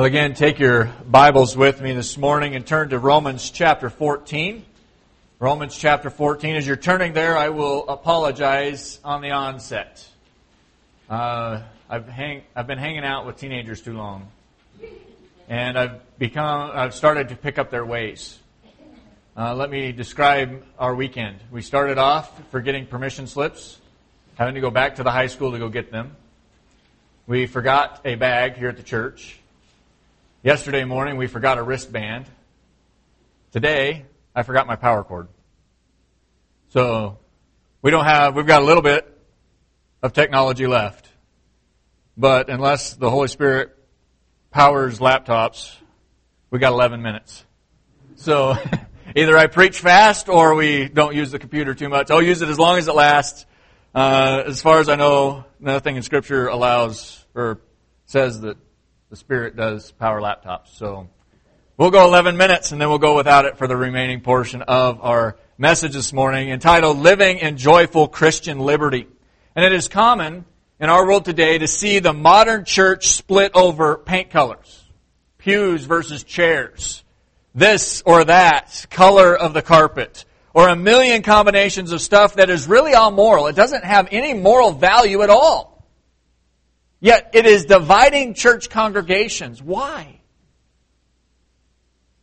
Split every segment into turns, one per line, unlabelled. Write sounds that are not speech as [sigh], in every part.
Well, again, take your Bibles with me this morning and turn to Romans chapter 14. Romans chapter 14. As you're turning there, I will apologize on the onset. Uh, I've, hang, I've been hanging out with teenagers too long, and I've become I've started to pick up their ways. Uh, let me describe our weekend. We started off for getting permission slips, having to go back to the high school to go get them. We forgot a bag here at the church. Yesterday morning, we forgot a wristband. Today, I forgot my power cord. So, we don't have, we've got a little bit of technology left. But unless the Holy Spirit powers laptops, we got 11 minutes. So, [laughs] either I preach fast or we don't use the computer too much. I'll use it as long as it lasts. Uh, as far as I know, nothing in Scripture allows or says that the Spirit does power laptops. So we'll go 11 minutes and then we'll go without it for the remaining portion of our message this morning entitled Living in Joyful Christian Liberty. And it is common in our world today to see the modern church split over paint colors. Pews versus chairs. This or that. Color of the carpet. Or a million combinations of stuff that is really amoral. It doesn't have any moral value at all. Yet it is dividing church congregations. Why?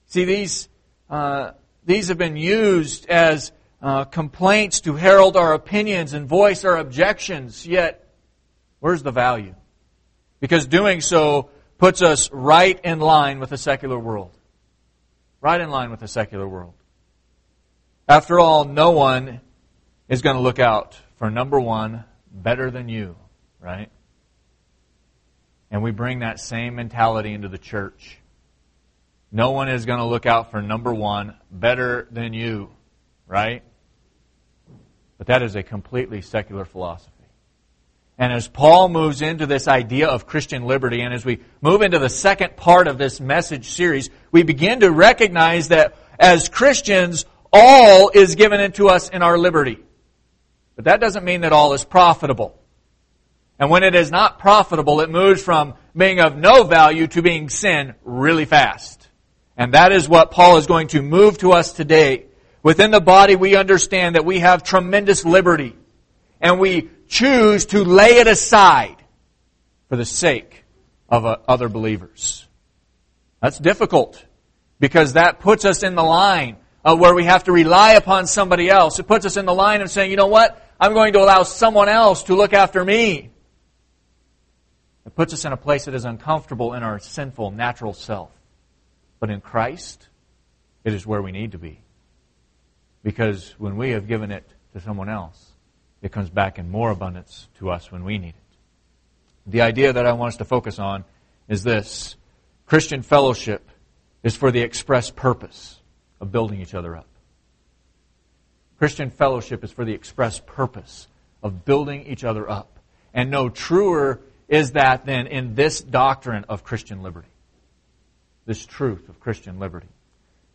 See, these, uh, these have been used as uh, complaints to herald our opinions and voice our objections, yet where's the value? Because doing so puts us right in line with the secular world. Right in line with the secular world. After all, no one is going to look out for number one better than you, right? And we bring that same mentality into the church. No one is going to look out for number one better than you, right? But that is a completely secular philosophy. And as Paul moves into this idea of Christian liberty, and as we move into the second part of this message series, we begin to recognize that as Christians, all is given into us in our liberty. But that doesn't mean that all is profitable. And when it is not profitable, it moves from being of no value to being sin really fast. And that is what Paul is going to move to us today. Within the body, we understand that we have tremendous liberty. And we choose to lay it aside for the sake of uh, other believers. That's difficult because that puts us in the line of where we have to rely upon somebody else. It puts us in the line of saying, you know what? I'm going to allow someone else to look after me. It puts us in a place that is uncomfortable in our sinful, natural self. But in Christ, it is where we need to be. Because when we have given it to someone else, it comes back in more abundance to us when we need it. The idea that I want us to focus on is this Christian fellowship is for the express purpose of building each other up. Christian fellowship is for the express purpose of building each other up. And no truer is that then in this doctrine of Christian liberty? This truth of Christian liberty.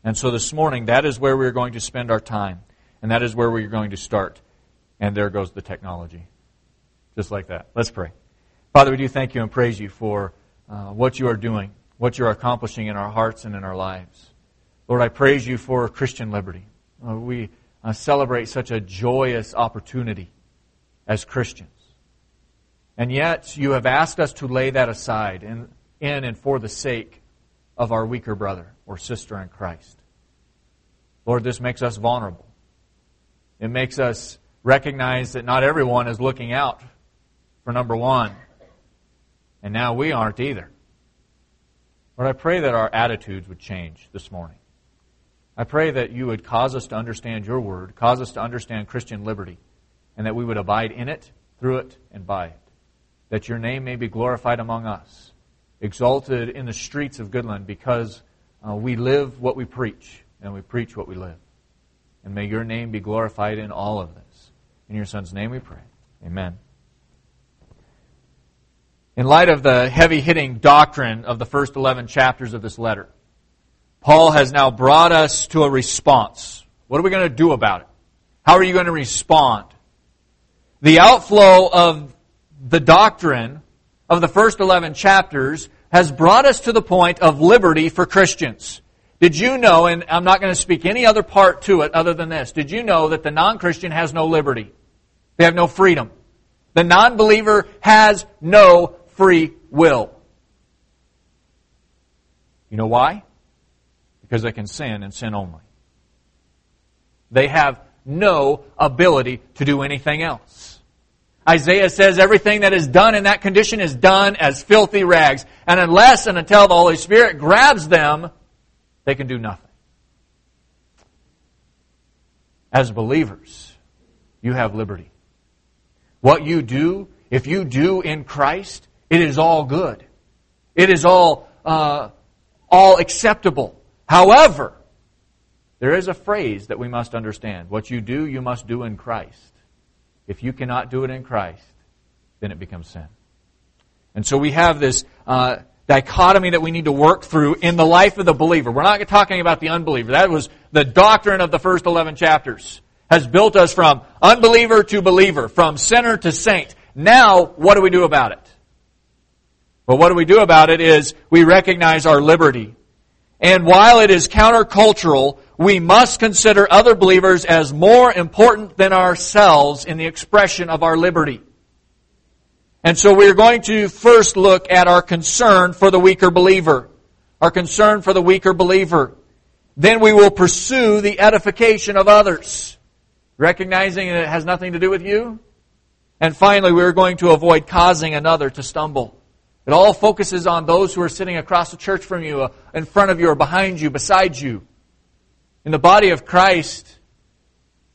And so this morning, that is where we're going to spend our time. And that is where we're going to start. And there goes the technology. Just like that. Let's pray. Father, we do thank you and praise you for uh, what you are doing, what you're accomplishing in our hearts and in our lives. Lord, I praise you for Christian liberty. Uh, we uh, celebrate such a joyous opportunity as Christians. And yet, you have asked us to lay that aside in, in and for the sake of our weaker brother or sister in Christ. Lord, this makes us vulnerable. It makes us recognize that not everyone is looking out for number one. And now we aren't either. Lord, I pray that our attitudes would change this morning. I pray that you would cause us to understand your word, cause us to understand Christian liberty, and that we would abide in it, through it, and by it that your name may be glorified among us, exalted in the streets of Goodland because uh, we live what we preach and we preach what we live. And may your name be glorified in all of this. In your Son's name we pray. Amen. In light of the heavy hitting doctrine of the first 11 chapters of this letter, Paul has now brought us to a response. What are we going to do about it? How are you going to respond? The outflow of the doctrine of the first 11 chapters has brought us to the point of liberty for Christians. Did you know, and I'm not going to speak any other part to it other than this, did you know that the non-Christian has no liberty? They have no freedom. The non-believer has no free will. You know why? Because they can sin and sin only. They have no ability to do anything else. Isaiah says everything that is done in that condition is done as filthy rags. And unless and until the Holy Spirit grabs them, they can do nothing. As believers, you have liberty. What you do, if you do in Christ, it is all good. It is all, uh, all acceptable. However, there is a phrase that we must understand. What you do, you must do in Christ. If you cannot do it in Christ, then it becomes sin. And so we have this uh, dichotomy that we need to work through in the life of the believer. We're not talking about the unbeliever. That was the doctrine of the first 11 chapters. Has built us from unbeliever to believer, from sinner to saint. Now, what do we do about it? Well, what do we do about it is we recognize our liberty. And while it is countercultural, we must consider other believers as more important than ourselves in the expression of our liberty. And so we're going to first look at our concern for the weaker believer. Our concern for the weaker believer. Then we will pursue the edification of others, recognizing that it has nothing to do with you. And finally, we're going to avoid causing another to stumble. It all focuses on those who are sitting across the church from you, uh, in front of you, or behind you, beside you. In the body of Christ,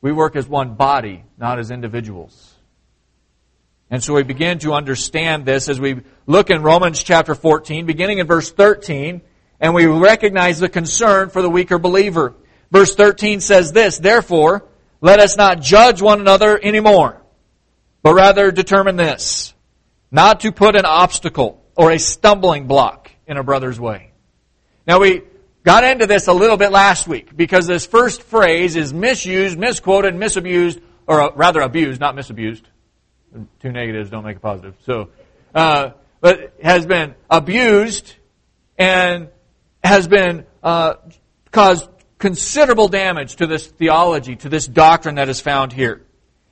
we work as one body, not as individuals. And so we begin to understand this as we look in Romans chapter 14, beginning in verse 13, and we recognize the concern for the weaker believer. Verse 13 says this, Therefore, let us not judge one another anymore, but rather determine this, not to put an obstacle or a stumbling block in a brother's way. Now we got into this a little bit last week because this first phrase is misused, misquoted, misabused, or rather abused, not misabused two negatives don't make a positive. So, uh, but has been abused and has been uh, caused considerable damage to this theology, to this doctrine that is found here.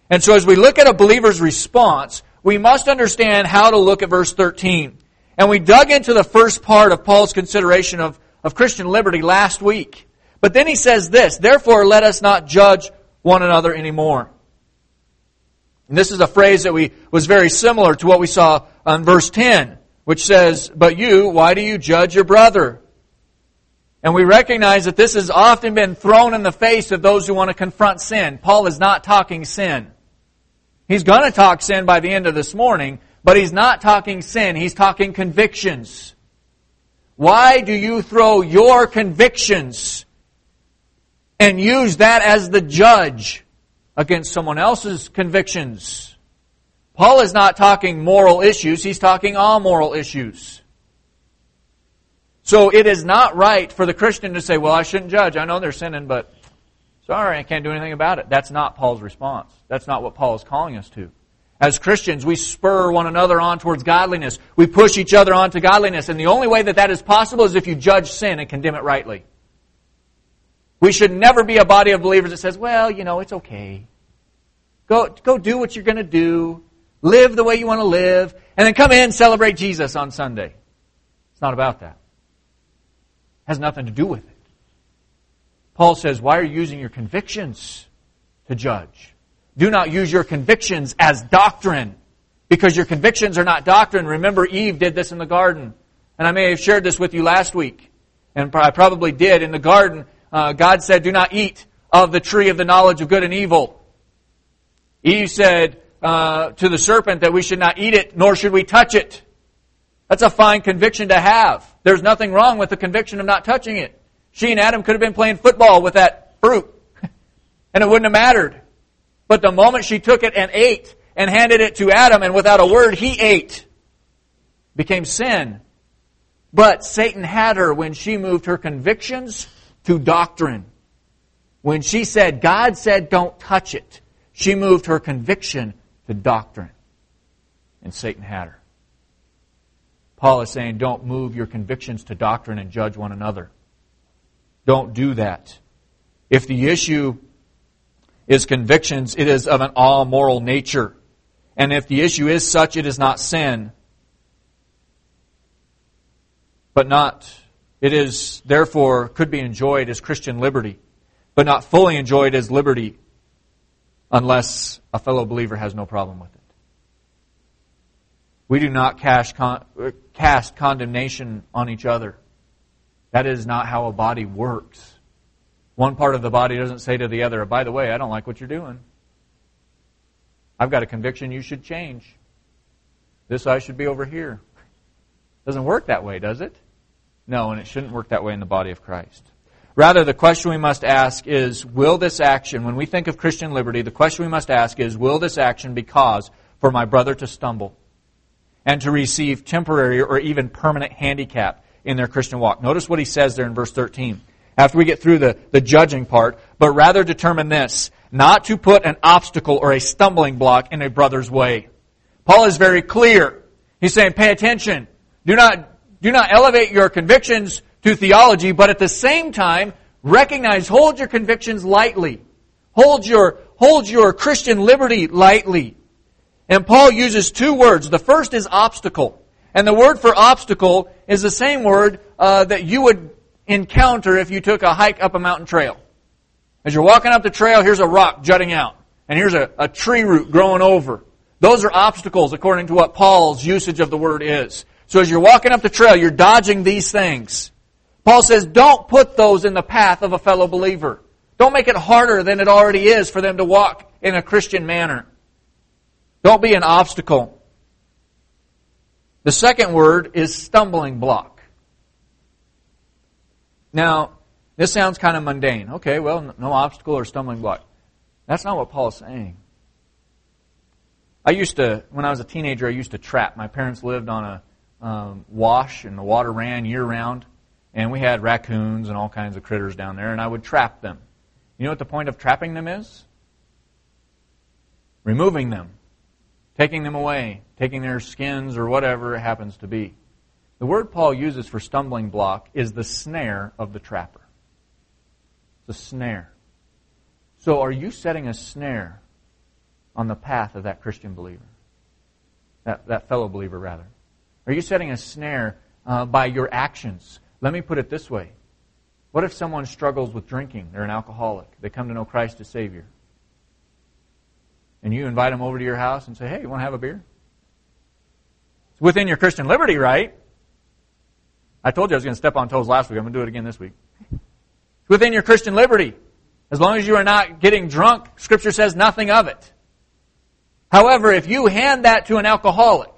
And so, as we look at a believer's response, we must understand how to look at verse 13. And we dug into the first part of Paul's consideration of, of Christian liberty last week. But then he says this, therefore let us not judge one another anymore. And this is a phrase that we was very similar to what we saw on verse 10, which says, But you, why do you judge your brother? And we recognize that this has often been thrown in the face of those who want to confront sin. Paul is not talking sin. He's going to talk sin by the end of this morning, but he's not talking sin. He's talking convictions. Why do you throw your convictions and use that as the judge? against someone else's convictions. Paul is not talking moral issues, he's talking amoral issues. So it is not right for the Christian to say, well, I shouldn't judge. I know they're sinning, but sorry, I can't do anything about it. That's not Paul's response. That's not what Paul is calling us to. As Christians, we spur one another on towards godliness. We push each other on to godliness. And the only way that that is possible is if you judge sin and condemn it rightly. We should never be a body of believers that says, well, you know, it's okay. Go, go do what you're going to do. Live the way you want to live. And then come in and celebrate Jesus on Sunday. It's not about that. It has nothing to do with it. Paul says, why are you using your convictions to judge? Do not use your convictions as doctrine. Because your convictions are not doctrine. Remember, Eve did this in the garden. And I may have shared this with you last week. And I probably did. In the garden, uh, God said, do not eat of the tree of the knowledge of good and evil. Eve said uh, to the serpent that we should not eat it, nor should we touch it. That's a fine conviction to have. There's nothing wrong with the conviction of not touching it. She and Adam could have been playing football with that fruit, [laughs] and it wouldn't have mattered. But the moment she took it and ate and handed it to Adam, and without a word, he ate, became sin. But Satan had her when she moved her convictions to doctrine. When she said, God said don't touch it, she moved her conviction to doctrine. And Satan had her. Paul is saying, don't move your convictions to doctrine and judge one another. Don't do that. If the issue is convictions, it is of an amoral nature. And if the issue is such, it is not sin, but not, it is, therefore, could be enjoyed as Christian liberty, but not fully enjoyed as liberty unless a fellow believer has no problem with it. We do not cast, cast condemnation on each other. That is not how a body works. One part of the body doesn't say to the other, by the way, I don't like what you're doing. I've got a conviction you should change. This I should be over here. Doesn't work that way, does it? No, and it shouldn't work that way in the body of Christ. Rather, the question we must ask is, will this action, when we think of Christian liberty, the question we must ask is, will this action be cause for my brother to stumble and to receive temporary or even permanent handicap in their Christian walk? Notice what he says there in verse 13. After we get through the, the judging part, but rather determine this, not to put an obstacle or a stumbling block in a brother's way. Paul is very clear. He's saying, pay attention. Do not, do not elevate your convictions to theology, but at the same time, recognize, hold your convictions lightly. Hold your, hold your Christian liberty lightly. And Paul uses two words. The first is obstacle. And the word for obstacle is the same word uh, that you would encounter if you took a hike up a mountain trail. As you're walking up the trail, here's a rock jutting out. And here's a, a tree root growing over. Those are obstacles according to what Paul's usage of the word is. So as you're walking up the trail, you're dodging these things. Paul says, don't put those in the path of a fellow believer. Don't make it harder than it already is for them to walk in a Christian manner. Don't be an obstacle. The second word is stumbling block. Now, this sounds kind of mundane. Okay, well, no obstacle or stumbling block. That's not what Paul is saying. I used to, when I was a teenager, I used to trap. My parents lived on a um, wash, and the water ran year round, and we had raccoons and all kinds of critters down there, and I would trap them. You know what the point of trapping them is? Removing them, taking them away, taking their skins or whatever it happens to be. The word Paul uses for stumbling block is the snare of the trapper. It's a snare. So are you setting a snare on the path of that Christian believer? That, that fellow believer, rather. Are you setting a snare uh, by your actions? Let me put it this way. What if someone struggles with drinking? They're an alcoholic. They come to know Christ as Savior. And you invite them over to your house and say, hey, you want to have a beer? It's within your Christian liberty, right? I told you I was going to step on toes last week. I'm going to do it again this week. It's within your Christian liberty. As long as you are not getting drunk, Scripture says nothing of it. However, if you hand that to an alcoholic,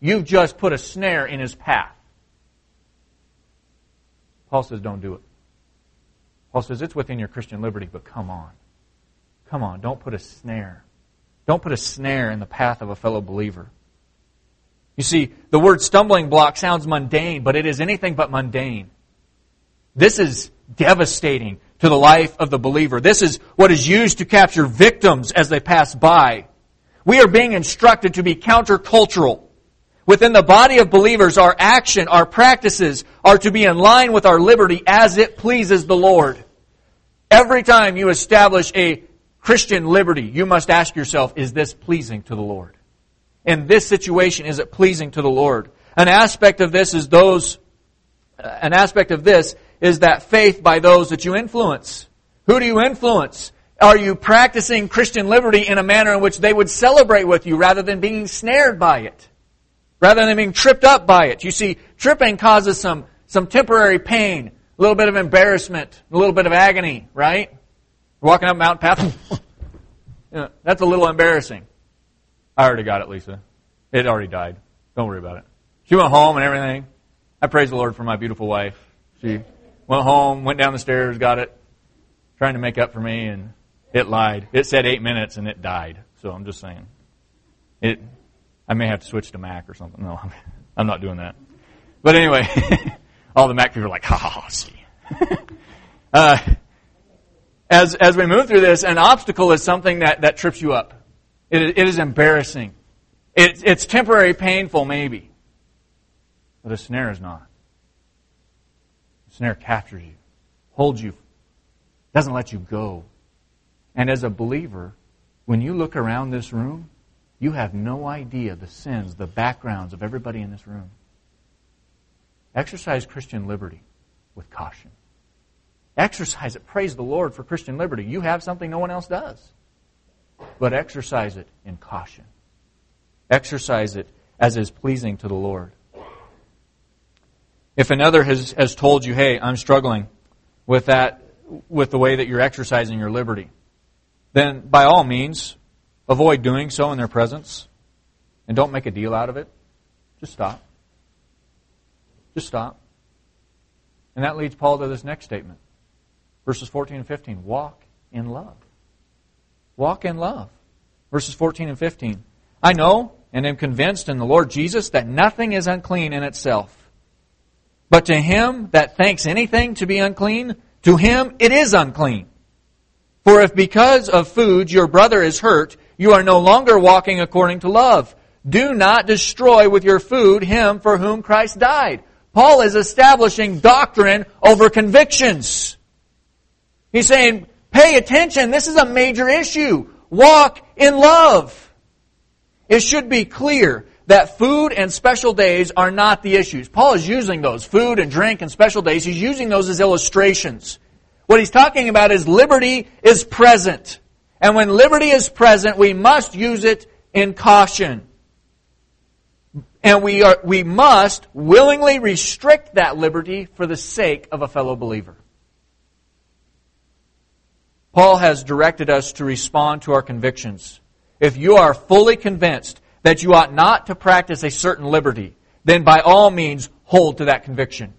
you've just put a snare in his path. Paul says, don't do it. Paul says, it's within your Christian liberty, but come on. Come on, don't put a snare. Don't put a snare in the path of a fellow believer. You see, the word stumbling block sounds mundane, but it is anything but mundane. This is devastating to the life of the believer. This is what is used to capture victims as they pass by. We are being instructed to be countercultural. Within the body of believers, our action, our practices are to be in line with our liberty as it pleases the Lord. Every time you establish a Christian liberty, you must ask yourself, is this pleasing to the Lord? In this situation is it pleasing to the Lord? An aspect of this is those, uh, an aspect of this is that faith by those that you influence. Who do you influence? Are you practicing Christian liberty in a manner in which they would celebrate with you rather than being snared by it? Rather than being tripped up by it. You see, tripping causes some, some temporary pain, a little bit of embarrassment, a little bit of agony, right? walking up mountain path. [coughs] know, that's a little embarrassing. I already got it, Lisa. It already died. Don't worry about it. She went home and everything. I praise the Lord for my beautiful wife. She went home, went down the stairs, got it, trying to make up for me, and it lied. It said eight minutes and it died. So I'm just saying. It. I may have to switch to Mac or something. No, I'm [laughs] not doing that. But anyway, [laughs] all the Mac people are like, ha ha ha, see. [laughs] uh, as, as we move through this, an obstacle is something that, that trips you up. It, it is embarrassing. It, it's temporary painful, maybe. But a snare is not. A snare captures you, holds you, doesn't let you go. And as a believer, when you look around this room, you have no idea the sins, the backgrounds of everybody in this room. Exercise Christian liberty with caution. Exercise it. Praise the Lord for Christian liberty. You have something no one else does. But exercise it in caution. Exercise it as is pleasing to the Lord. If another has, has told you, hey, I'm struggling with that, with the way that you're exercising your liberty, then by all means, avoid doing so in their presence and don't make a deal out of it. Just stop. Just stop. And that leads Paul to this next statement. Verses 14 and 15. Walk in love. Walk in love. Verses 14 and 15. I know and am convinced in the Lord Jesus that nothing is unclean in itself. But to him that thinks anything to be unclean, to him it is unclean. For if because of food your brother is hurt, you are no longer walking according to love. Do not destroy with your food him for whom Christ died. Paul is establishing doctrine over convictions. He's saying, pay attention. This is a major issue. Walk in love. It should be clear that food and special days are not the issues. Paul is using those, food and drink and special days, he's using those as illustrations. What he's talking about is liberty is present. And when liberty is present, we must use it in caution. And we, are, we must willingly restrict that liberty for the sake of a fellow believer. Paul has directed us to respond to our convictions. If you are fully convinced that you ought not to practice a certain liberty, then by all means hold to that conviction.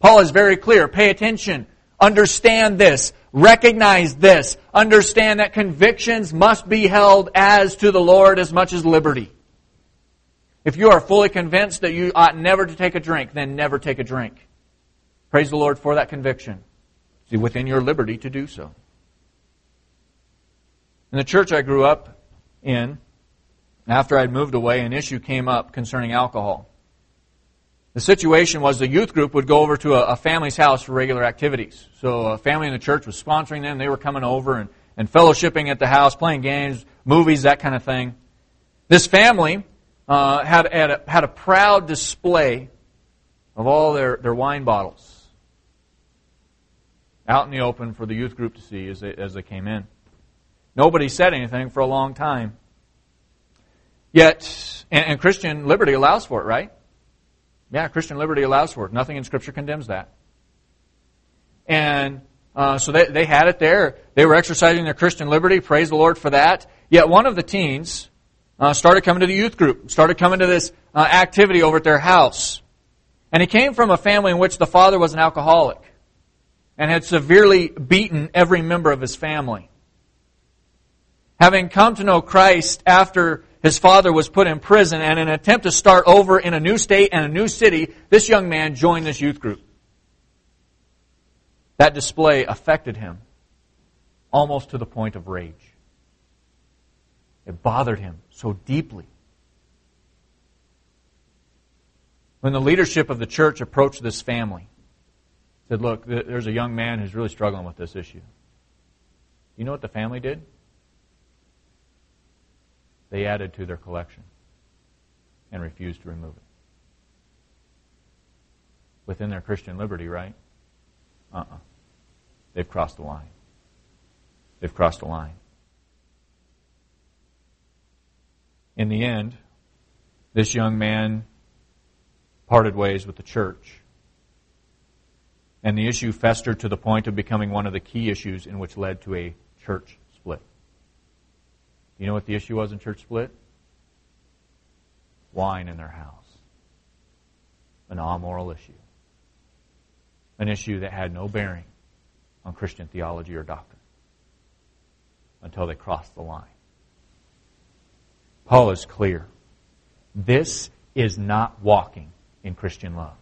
Paul is very clear. Pay attention. Understand this. Recognize this. Understand that convictions must be held as to the Lord as much as liberty. If you are fully convinced that you ought never to take a drink, then never take a drink. Praise the Lord for that conviction. See, within your liberty to do so. In the church I grew up in, after I'd moved away, an issue came up concerning alcohol. The situation was the youth group would go over to a, a, family's house for regular activities. So a family in the church was sponsoring them. They were coming over and, and fellowshipping at the house, playing games, movies, that kind of thing. This family uh, had, had, a, had a proud display of all their, their wine bottles out in the open for the youth group to see as they, as they came in. Nobody said anything for a long time. Yet, and, and Christian liberty allows for it, right? Yeah, Christian liberty allows for it. Nothing in Scripture condemns that. And uh, so they, they had it there. They were exercising their Christian liberty. Praise the Lord for that. Yet one of the teens uh, started coming to the youth group, started coming to this uh, activity over at their house. And he came from a family in which the father was an alcoholic and had severely beaten every member of his family. Having come to know Christ after his father was put in prison, and in an attempt to start over in a new state and a new city, this young man joined this youth group. That display affected him almost to the point of rage. It bothered him so deeply. When the leadership of the church approached this family, said, Look, there's a young man who's really struggling with this issue. You know what the family did? They added to their collection and refused to remove it. Within their Christian liberty, right? Uh uh-uh. uh. they have crossed the line. They've crossed the line. In the end, this young man parted ways with the church. And the issue festered to the point of becoming one of the key issues in which led to a church you know what the issue was in church split? Wine in their house. An amoral issue. An issue that had no bearing on Christian theology or doctrine until they crossed the line. Paul is clear. This is not walking in Christian love.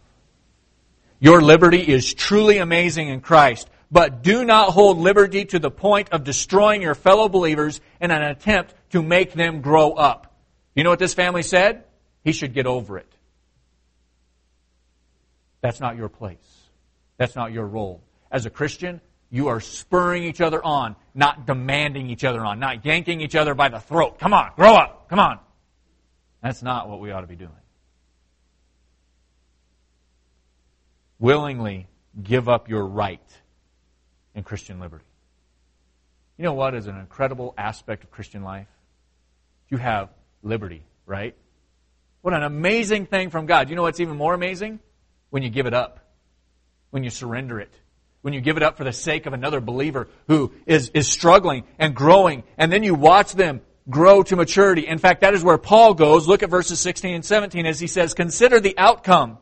Your liberty is truly amazing in Christ, but do not hold liberty to the point of destroying your fellow believers in an attempt to make them grow up. You know what this family said? He should get over it. That's not your place. That's not your role. As a Christian, you are spurring each other on, not demanding each other on, not yanking each other by the throat. Come on, grow up, come on. That's not what we ought to be doing. Willingly give up your right in Christian liberty. You know what is an incredible aspect of Christian life? You have liberty, right? What an amazing thing from God. You know what's even more amazing? When you give it up, when you surrender it when you give it up for the sake of another believer who is, is struggling and growing, and then you watch them grow to maturity. In fact, that is where Paul goes. Look at verses 16 and 17 as he says, Consider the outcome.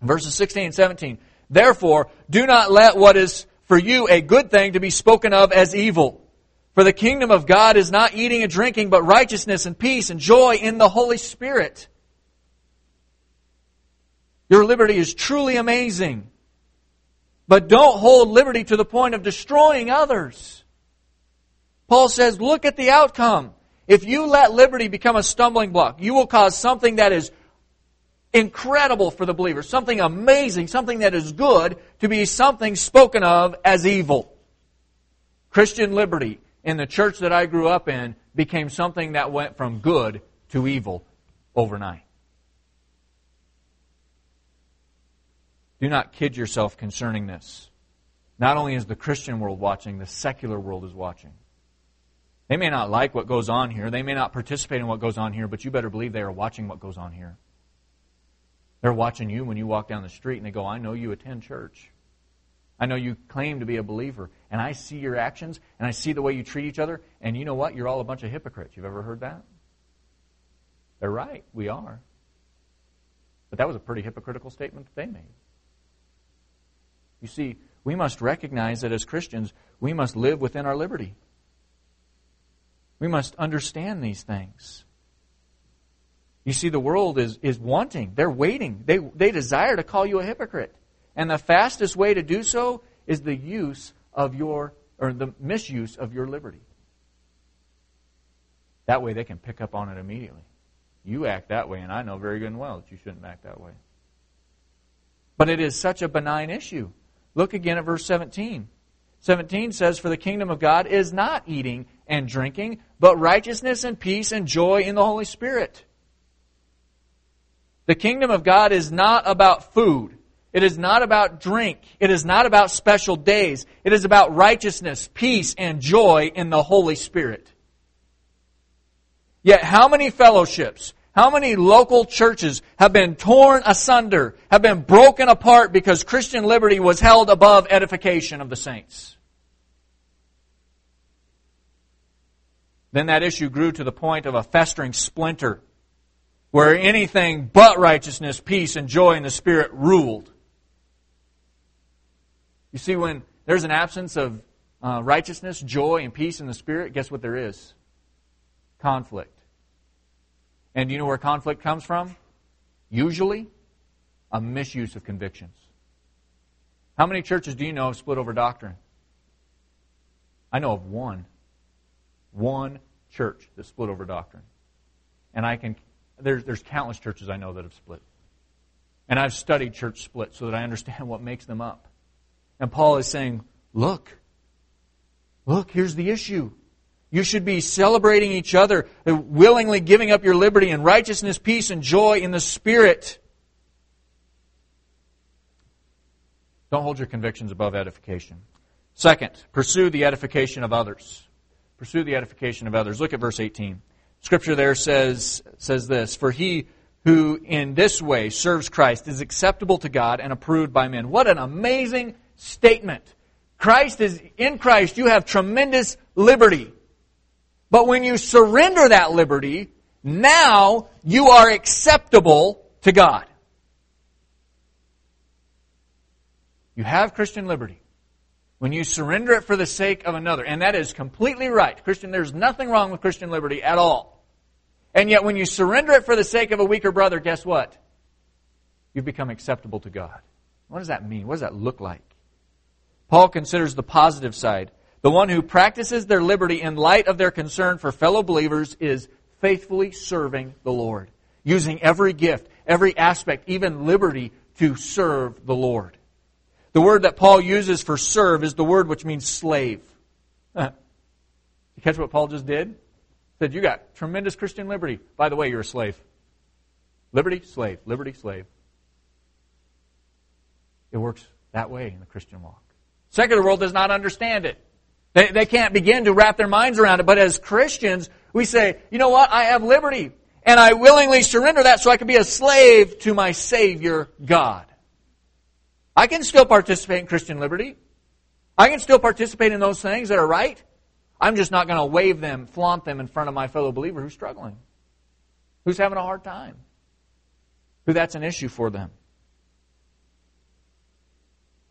Verses 16 and 17. Therefore, do not let what is for you a good thing to be spoken of as evil. For the kingdom of God is not eating and drinking, but righteousness and peace and joy in the Holy Spirit. Your liberty is truly amazing. But don't hold liberty to the point of destroying others. Paul says, look at the outcome. If you let liberty become a stumbling block, you will cause something that is incredible for the believer, something amazing, something that is good, to be something spoken of as evil. Christian liberty in the church that I grew up in became something that went from good to evil overnight. Do not kid yourself concerning this. Not only is the Christian world watching, the secular world is watching. They may not like what goes on here, they may not participate in what goes on here, but you better believe they are watching what goes on here. They're watching you when you walk down the street and they go, I know you attend church. I know you claim to be a believer, and I see your actions, and I see the way you treat each other, and you know what? You're all a bunch of hypocrites. You've ever heard that? They're right. We are. But that was a pretty hypocritical statement that they made. You see, we must recognize that as Christians, we must live within our liberty. We must understand these things. You see, the world is, is wanting, they're waiting, they, they desire to call you a hypocrite. And the fastest way to do so is the use of your, or the misuse of your liberty. That way they can pick up on it immediately. You act that way, and I know very good and well that you shouldn't act that way. But it is such a benign issue. Look again at verse 17. 17 says, For the kingdom of God is not eating and drinking, but righteousness and peace and joy in the Holy Spirit. The kingdom of God is not about food. It is not about drink. It is not about special days. It is about righteousness, peace, and joy in the Holy Spirit. Yet, how many fellowships, how many local churches have been torn asunder, have been broken apart because Christian liberty was held above edification of the saints? Then that issue grew to the point of a festering splinter where anything but righteousness, peace, and joy in the Spirit ruled. You see, when there's an absence of uh, righteousness, joy, and peace in the Spirit, guess what there is? Conflict. And do you know where conflict comes from? Usually, a misuse of convictions. How many churches do you know have split over doctrine? I know of one. One church that split over doctrine. And I can, there's, there's countless churches I know that have split. And I've studied church splits so that I understand what makes them up. And Paul is saying, look, look, here's the issue. You should be celebrating each other, willingly giving up your liberty and righteousness, peace, and joy in the Spirit. Don't hold your convictions above edification. Second, pursue the edification of others. Pursue the edification of others. Look at verse 18. Scripture there says, says this For he who in this way serves Christ is acceptable to God and approved by men. What an amazing statement. Christ is, in Christ, you have tremendous liberty. But when you surrender that liberty, now you are acceptable to God. You have Christian liberty. When you surrender it for the sake of another, and that is completely right. Christian, there's nothing wrong with Christian liberty at all. And yet when you surrender it for the sake of a weaker brother, guess what? You've become acceptable to God. What does that mean? What does that look like? Paul considers the positive side the one who practices their liberty in light of their concern for fellow believers is faithfully serving the Lord, using every gift, every aspect, even liberty, to serve the Lord. The word that Paul uses for serve is the word which means slave. [laughs] you catch what Paul just did? He Said, You got tremendous Christian liberty. By the way, you're a slave. Liberty, slave. Liberty, slave. It works that way in the Christian walk. Secular world does not understand it. They, they can't begin to wrap their minds around it. But as Christians, we say, you know what? I have liberty. And I willingly surrender that so I can be a slave to my Savior God. I can still participate in Christian liberty. I can still participate in those things that are right. I'm just not going to wave them, flaunt them in front of my fellow believer who's struggling, who's having a hard time, who that's an issue for them.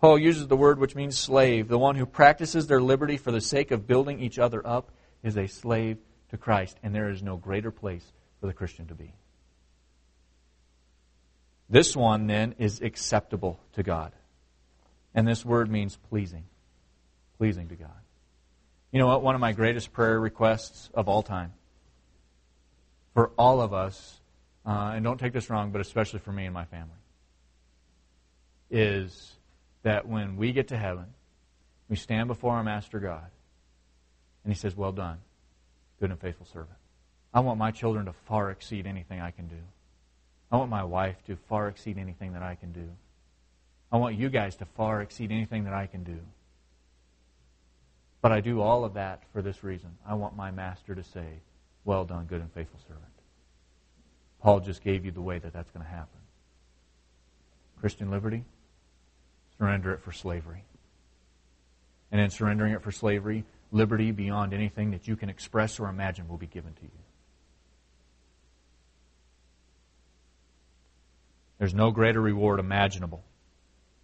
Paul uses the word which means slave. The one who practices their liberty for the sake of building each other up is a slave to Christ, and there is no greater place for the Christian to be. This one, then, is acceptable to God. And this word means pleasing. Pleasing to God. You know what? One of my greatest prayer requests of all time for all of us, uh, and don't take this wrong, but especially for me and my family, is that when we get to heaven, we stand before our Master God, and He says, Well done, good and faithful servant. I want my children to far exceed anything I can do. I want my wife to far exceed anything that I can do. I want you guys to far exceed anything that I can do. But I do all of that for this reason. I want my master to say, Well done, good and faithful servant. Paul just gave you the way that that's going to happen. Christian liberty, surrender it for slavery. And in surrendering it for slavery, liberty beyond anything that you can express or imagine will be given to you. There's no greater reward imaginable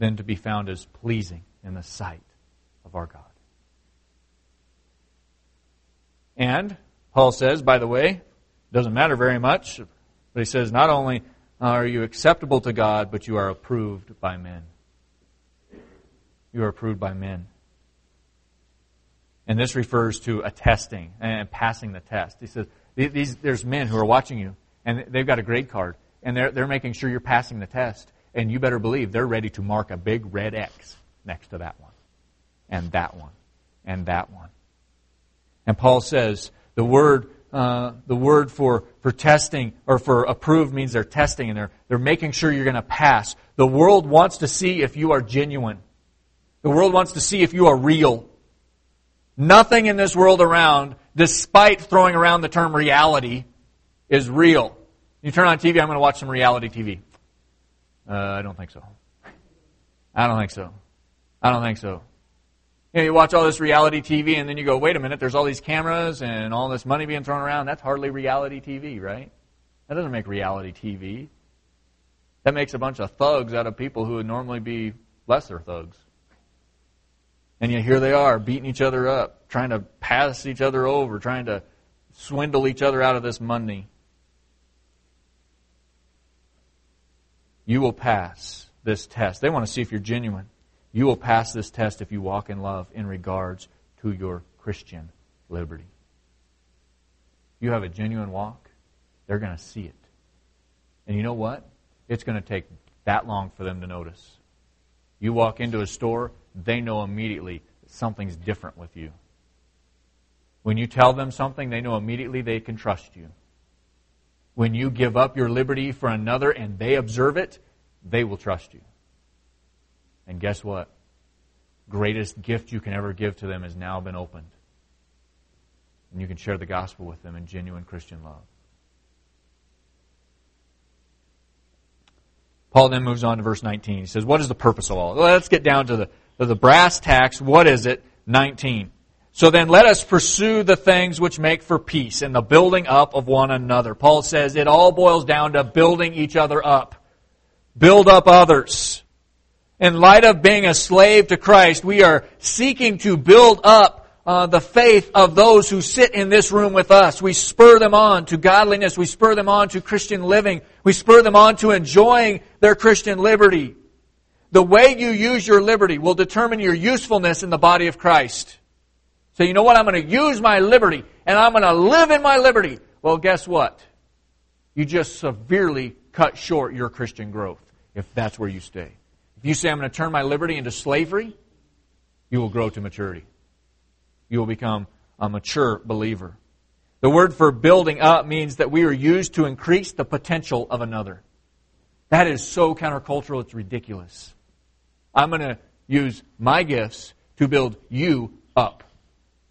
than to be found as pleasing in the sight of our God. And Paul says, by the way, it doesn't matter very much, but he says, not only are you acceptable to God, but you are approved by men. You are approved by men. And this refers to attesting and passing the test. He says, these, there's men who are watching you, and they've got a grade card and they're, they're making sure you're passing the test. And you better believe they're ready to mark a big red X next to that one, and that one, and that one. And Paul says the word, uh, the word for, for testing or for approved means they're testing and they're, they're making sure you're going to pass. The world wants to see if you are genuine. The world wants to see if you are real. Nothing in this world around, despite throwing around the term reality, is real. You turn on TV, I'm going to watch some reality TV. Uh, I don't think so. I don't think so. I don't think so. You, know, you watch all this reality TV and then you go, wait a minute, there's all these cameras and all this money being thrown around. That's hardly reality TV, right? That doesn't make reality TV. That makes a bunch of thugs out of people who would normally be lesser thugs. And yet here they are, beating each other up, trying to pass each other over, trying to swindle each other out of this money. You will pass this test. They want to see if you're genuine. You will pass this test if you walk in love in regards to your Christian liberty. You have a genuine walk, they're going to see it. And you know what? It's going to take that long for them to notice. You walk into a store, they know immediately something's different with you. When you tell them something, they know immediately they can trust you. When you give up your liberty for another and they observe it, they will trust you. And guess what? Greatest gift you can ever give to them has now been opened. And you can share the gospel with them in genuine Christian love. Paul then moves on to verse 19. He says, What is the purpose of all? Let's get down to the, to the brass tacks. What is it? 19. So then let us pursue the things which make for peace and the building up of one another. Paul says it all boils down to building each other up. Build up others. In light of being a slave to Christ, we are seeking to build up uh, the faith of those who sit in this room with us. We spur them on to godliness. We spur them on to Christian living. We spur them on to enjoying their Christian liberty. The way you use your liberty will determine your usefulness in the body of Christ. So you know what? I'm going to use my liberty and I'm going to live in my liberty. Well, guess what? You just severely cut short your Christian growth if that's where you stay. If you say, I'm going to turn my liberty into slavery, you will grow to maturity. You will become a mature believer. The word for building up means that we are used to increase the potential of another. That is so countercultural, it's ridiculous. I'm going to use my gifts to build you up,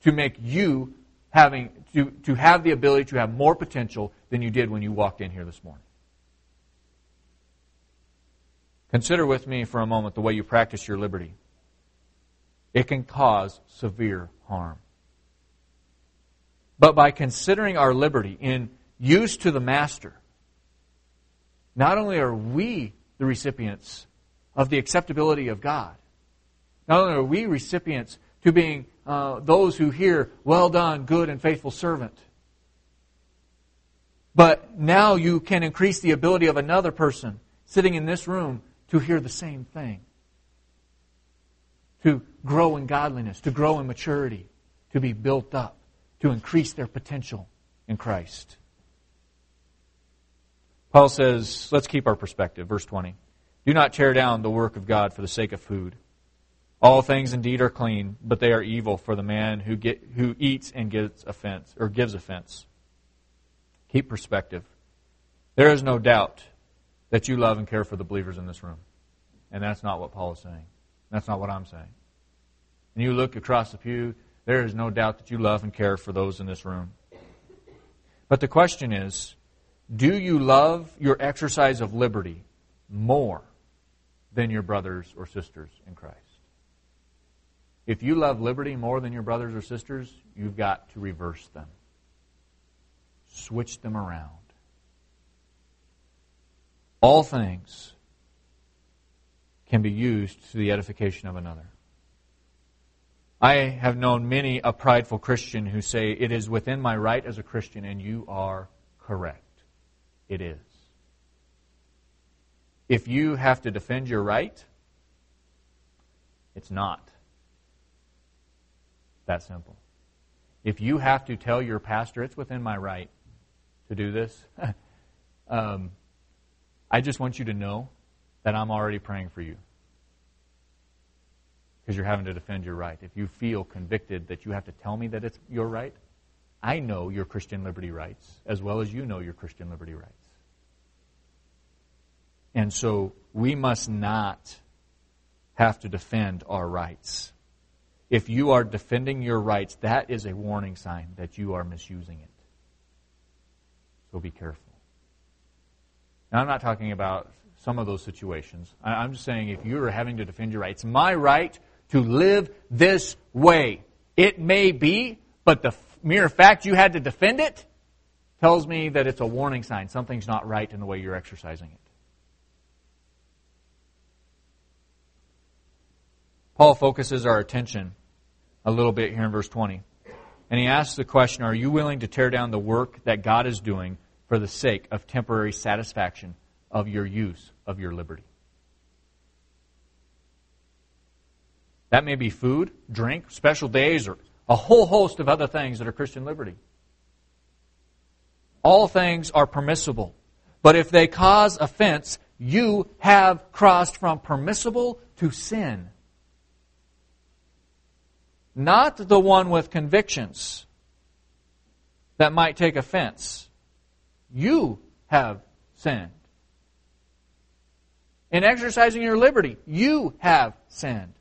to make you having to, to have the ability to have more potential than you did when you walked in here this morning. Consider with me for a moment the way you practice your liberty. It can cause severe harm. But by considering our liberty in use to the master, not only are we the recipients of the acceptability of God, not only are we recipients to being uh, those who hear, Well done, good and faithful servant, but now you can increase the ability of another person sitting in this room to hear the same thing. To grow in godliness, to grow in maturity, to be built up, to increase their potential in Christ. Paul says, let's keep our perspective. Verse 20. Do not tear down the work of God for the sake of food. All things indeed are clean, but they are evil for the man who, get, who eats and gives offense or gives offense. Keep perspective. There is no doubt that you love and care for the believers in this room. And that's not what Paul is saying. That's not what I'm saying. And you look across the pew, there is no doubt that you love and care for those in this room. But the question is do you love your exercise of liberty more than your brothers or sisters in Christ? If you love liberty more than your brothers or sisters, you've got to reverse them switch them around. All things can be used to the edification of another. I have known many a prideful Christian who say, It is within my right as a Christian, and you are correct. It is. If you have to defend your right, it's not. That simple. If you have to tell your pastor, it's within my right, to do this. [laughs] um, I just want you to know that I'm already praying for you. Because you're having to defend your right. If you feel convicted that you have to tell me that it's your right, I know your Christian liberty rights as well as you know your Christian liberty rights. And so we must not have to defend our rights. If you are defending your rights, that is a warning sign that you are misusing it. So be careful. Now, I'm not talking about some of those situations. I'm just saying if you're having to defend your rights, my right to live this way. It may be, but the mere fact you had to defend it tells me that it's a warning sign. Something's not right in the way you're exercising it. Paul focuses our attention a little bit here in verse 20. And he asks the question Are you willing to tear down the work that God is doing for the sake of temporary satisfaction of your use of your liberty. That may be food, drink, special days, or a whole host of other things that are Christian liberty. All things are permissible. But if they cause offense, you have crossed from permissible to sin. Not the one with convictions that might take offense. You have sinned. In exercising your liberty, you have sinned.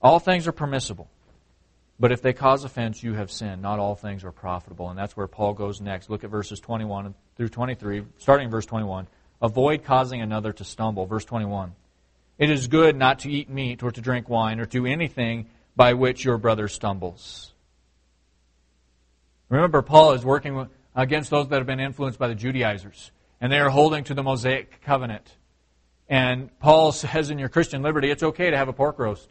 All things are permissible. But if they cause offense, you have sinned. Not all things are profitable. And that's where Paul goes next. Look at verses 21 through 23, starting in verse 21. Avoid causing another to stumble. Verse 21. It is good not to eat meat or to drink wine or do anything by which your brother stumbles. Remember, Paul is working against those that have been influenced by the Judaizers, and they are holding to the Mosaic covenant. And Paul [laughs] says in your Christian liberty, it's okay to have a pork roast.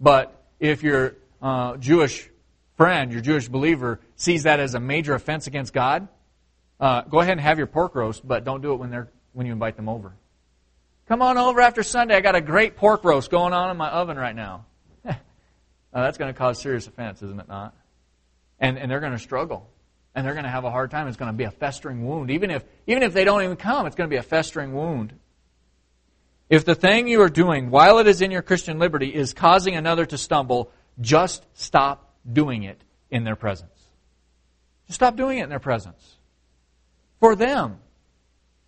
But if your uh, Jewish friend, your Jewish believer, sees that as a major offense against God, uh, go ahead and have your pork roast, but don't do it when, they're, when you invite them over. Come on over after Sunday. I got a great pork roast going on in my oven right now. [laughs] uh, that's going to cause serious offense, isn't it not? and, and they're going to struggle. And they're going to have a hard time. It's going to be a festering wound. Even if, even if they don't even come, it's going to be a festering wound. If the thing you are doing while it is in your Christian liberty is causing another to stumble, just stop doing it in their presence. Just stop doing it in their presence. For them.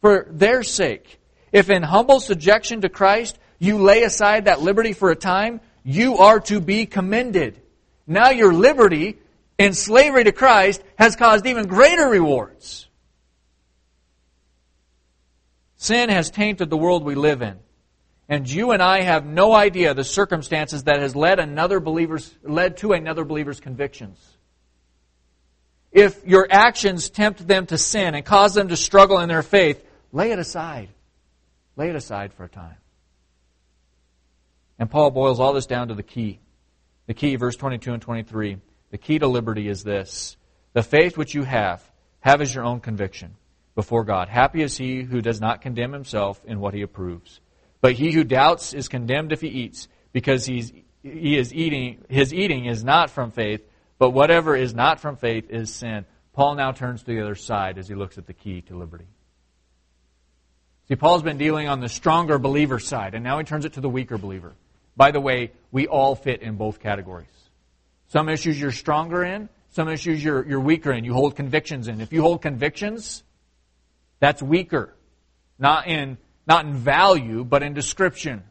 For their sake. If in humble subjection to Christ you lay aside that liberty for a time, you are to be commended. Now your liberty in slavery to Christ has caused even greater rewards. Sin has tainted the world we live in. And you and I have no idea the circumstances that has led another believer's led to another believer's convictions. If your actions tempt them to sin and cause them to struggle in their faith, lay it aside. Lay it aside for a time. And Paul boils all this down to the key. The key, verse 22 and 23. The key to liberty is this the faith which you have, have as your own conviction before God. Happy is he who does not condemn himself in what he approves. But he who doubts is condemned if he eats, because he's, he is eating, his eating is not from faith, but whatever is not from faith is sin. Paul now turns to the other side as he looks at the key to liberty. See, Paul's been dealing on the stronger believer side, and now he turns it to the weaker believer. By the way, we all fit in both categories. Some issues you're stronger in, some issues you're, you're weaker in. You hold convictions in. If you hold convictions, that's weaker. Not in, not in value, but in description.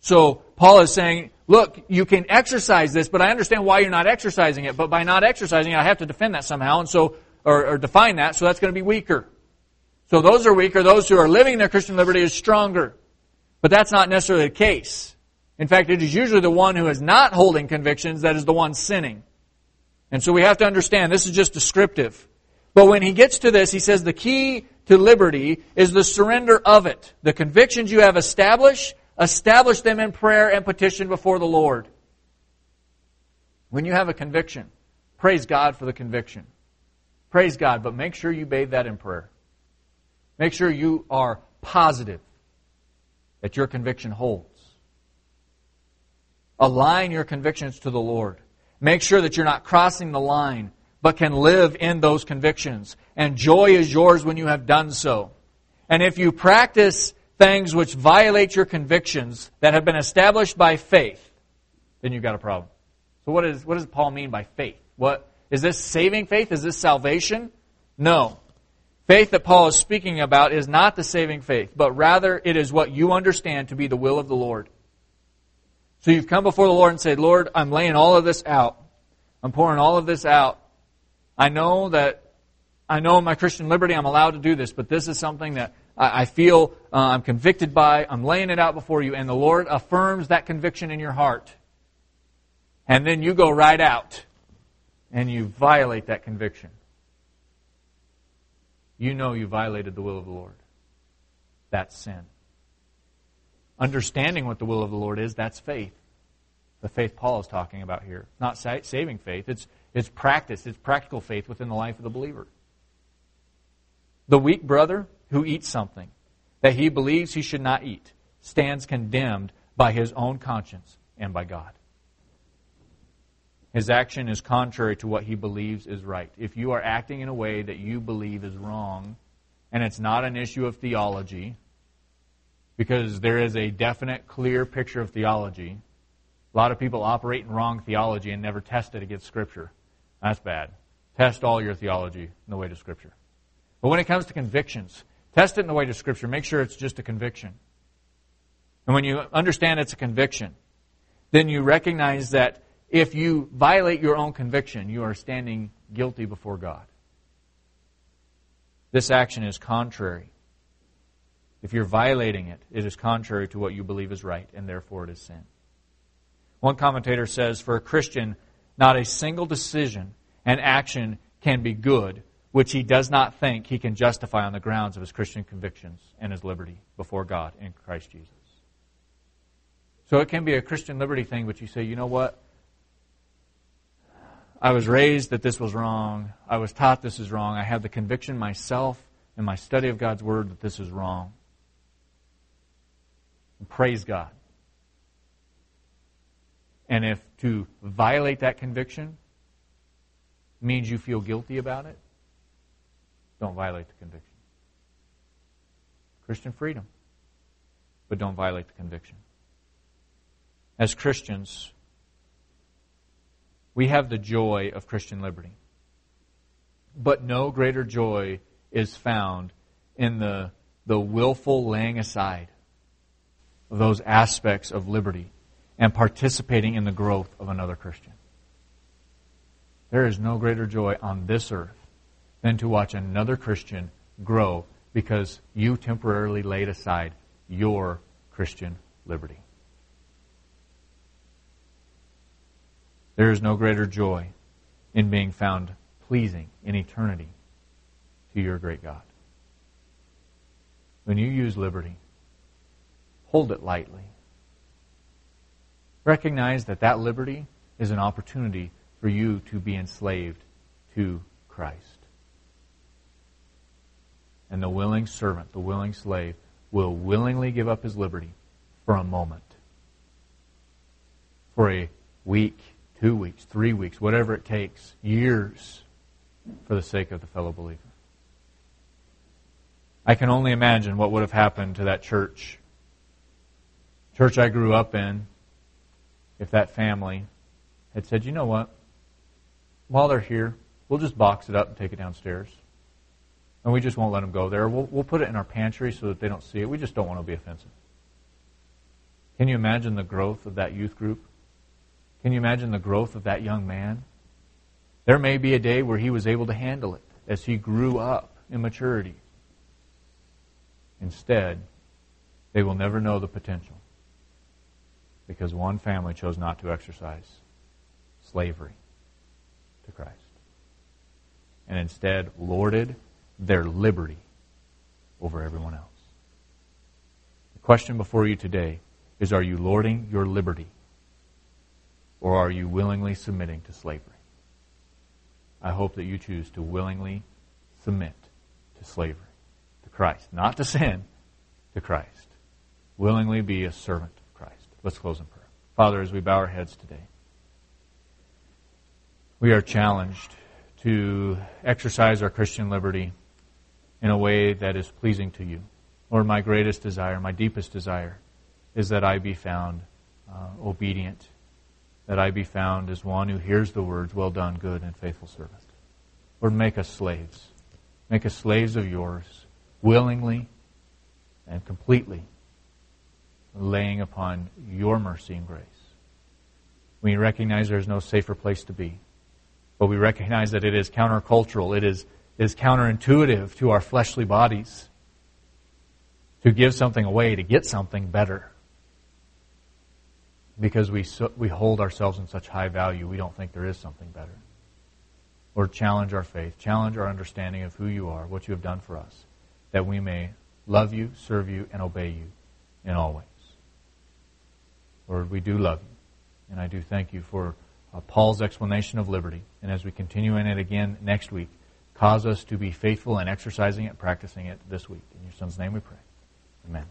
So Paul is saying, look, you can exercise this, but I understand why you're not exercising it. But by not exercising it, I have to defend that somehow, and so or, or define that. So that's going to be weaker. So those are weaker. Those who are living their Christian liberty is stronger. But that's not necessarily the case. In fact, it is usually the one who is not holding convictions that is the one sinning. And so we have to understand this is just descriptive. But when he gets to this, he says the key to liberty is the surrender of it. The convictions you have established, establish them in prayer and petition before the Lord. When you have a conviction, praise God for the conviction. Praise God, but make sure you bathe that in prayer. Make sure you are positive that your conviction holds. Align your convictions to the Lord. Make sure that you're not crossing the line, but can live in those convictions. And joy is yours when you have done so. And if you practice things which violate your convictions that have been established by faith, then you've got a problem. So what, is, what does Paul mean by faith? What, is this saving faith? Is this salvation? No. Faith that Paul is speaking about is not the saving faith, but rather it is what you understand to be the will of the Lord. So you've come before the Lord and said, Lord, I'm laying all of this out. I'm pouring all of this out. I know that I know in my Christian liberty I'm allowed to do this, but this is something that I feel uh, I'm convicted by. I'm laying it out before you, and the Lord affirms that conviction in your heart. And then you go right out and you violate that conviction. You know you violated the will of the Lord. That's sin. Understanding what the will of the Lord is, that's faith. The faith Paul is talking about here. Not saving faith, it's, it's practice, it's practical faith within the life of the believer. The weak brother who eats something that he believes he should not eat stands condemned by his own conscience and by God. His action is contrary to what he believes is right. If you are acting in a way that you believe is wrong, and it's not an issue of theology, because there is a definite, clear picture of theology. A lot of people operate in wrong theology and never test it against Scripture. That's bad. Test all your theology in the way to Scripture. But when it comes to convictions, test it in the way to Scripture. Make sure it's just a conviction. And when you understand it's a conviction, then you recognize that if you violate your own conviction, you are standing guilty before God. This action is contrary if you're violating it, it is contrary to what you believe is right, and therefore it is sin. One commentator says for a Christian, not a single decision and action can be good which he does not think he can justify on the grounds of his Christian convictions and his liberty before God in Christ Jesus. So it can be a Christian liberty thing, but you say, you know what? I was raised that this was wrong. I was taught this is wrong. I have the conviction myself in my study of God's Word that this is wrong. And praise God. And if to violate that conviction means you feel guilty about it, don't violate the conviction. Christian freedom, but don't violate the conviction. As Christians, we have the joy of Christian liberty. But no greater joy is found in the, the willful laying aside of those aspects of liberty and participating in the growth of another Christian. There is no greater joy on this earth than to watch another Christian grow because you temporarily laid aside your Christian liberty. There is no greater joy in being found pleasing in eternity to your great God. When you use liberty, hold it lightly. Recognize that that liberty is an opportunity for you to be enslaved to Christ. And the willing servant, the willing slave, will willingly give up his liberty for a moment, for a week, two weeks, three weeks, whatever it takes, years, for the sake of the fellow believer. I can only imagine what would have happened to that church, church I grew up in, if that family had said, you know what, while they're here, we'll just box it up and take it downstairs. And we just won't let them go there. We'll, we'll put it in our pantry so that they don't see it. We just don't want to be offensive. Can you imagine the growth of that youth group? Can you imagine the growth of that young man? There may be a day where he was able to handle it as he grew up in maturity. Instead, they will never know the potential because one family chose not to exercise slavery to Christ and instead lorded their liberty over everyone else. The question before you today is are you lording your liberty or are you willingly submitting to slavery? I hope that you choose to willingly submit to slavery, to Christ. Not to sin, to Christ. Willingly be a servant of Christ. Let's close in prayer. Father, as we bow our heads today, we are challenged to exercise our Christian liberty in a way that is pleasing to you. Lord, my greatest desire, my deepest desire, is that I be found uh, obedient, that I be found as one who hears the words, Well done, good and faithful servant. Lord, make us slaves. Make us slaves of yours, willingly and completely, laying upon your mercy and grace. We recognize there is no safer place to be, but we recognize that it is countercultural. It is is counterintuitive to our fleshly bodies to give something away to get something better. Because we, so, we hold ourselves in such high value, we don't think there is something better. Lord, challenge our faith, challenge our understanding of who you are, what you have done for us, that we may love you, serve you, and obey you in all ways. Lord, we do love you, and I do thank you for uh, Paul's explanation of liberty. And as we continue in it again next week, Cause us to be faithful in exercising it, practicing it this week. In your Son's name we pray. Amen.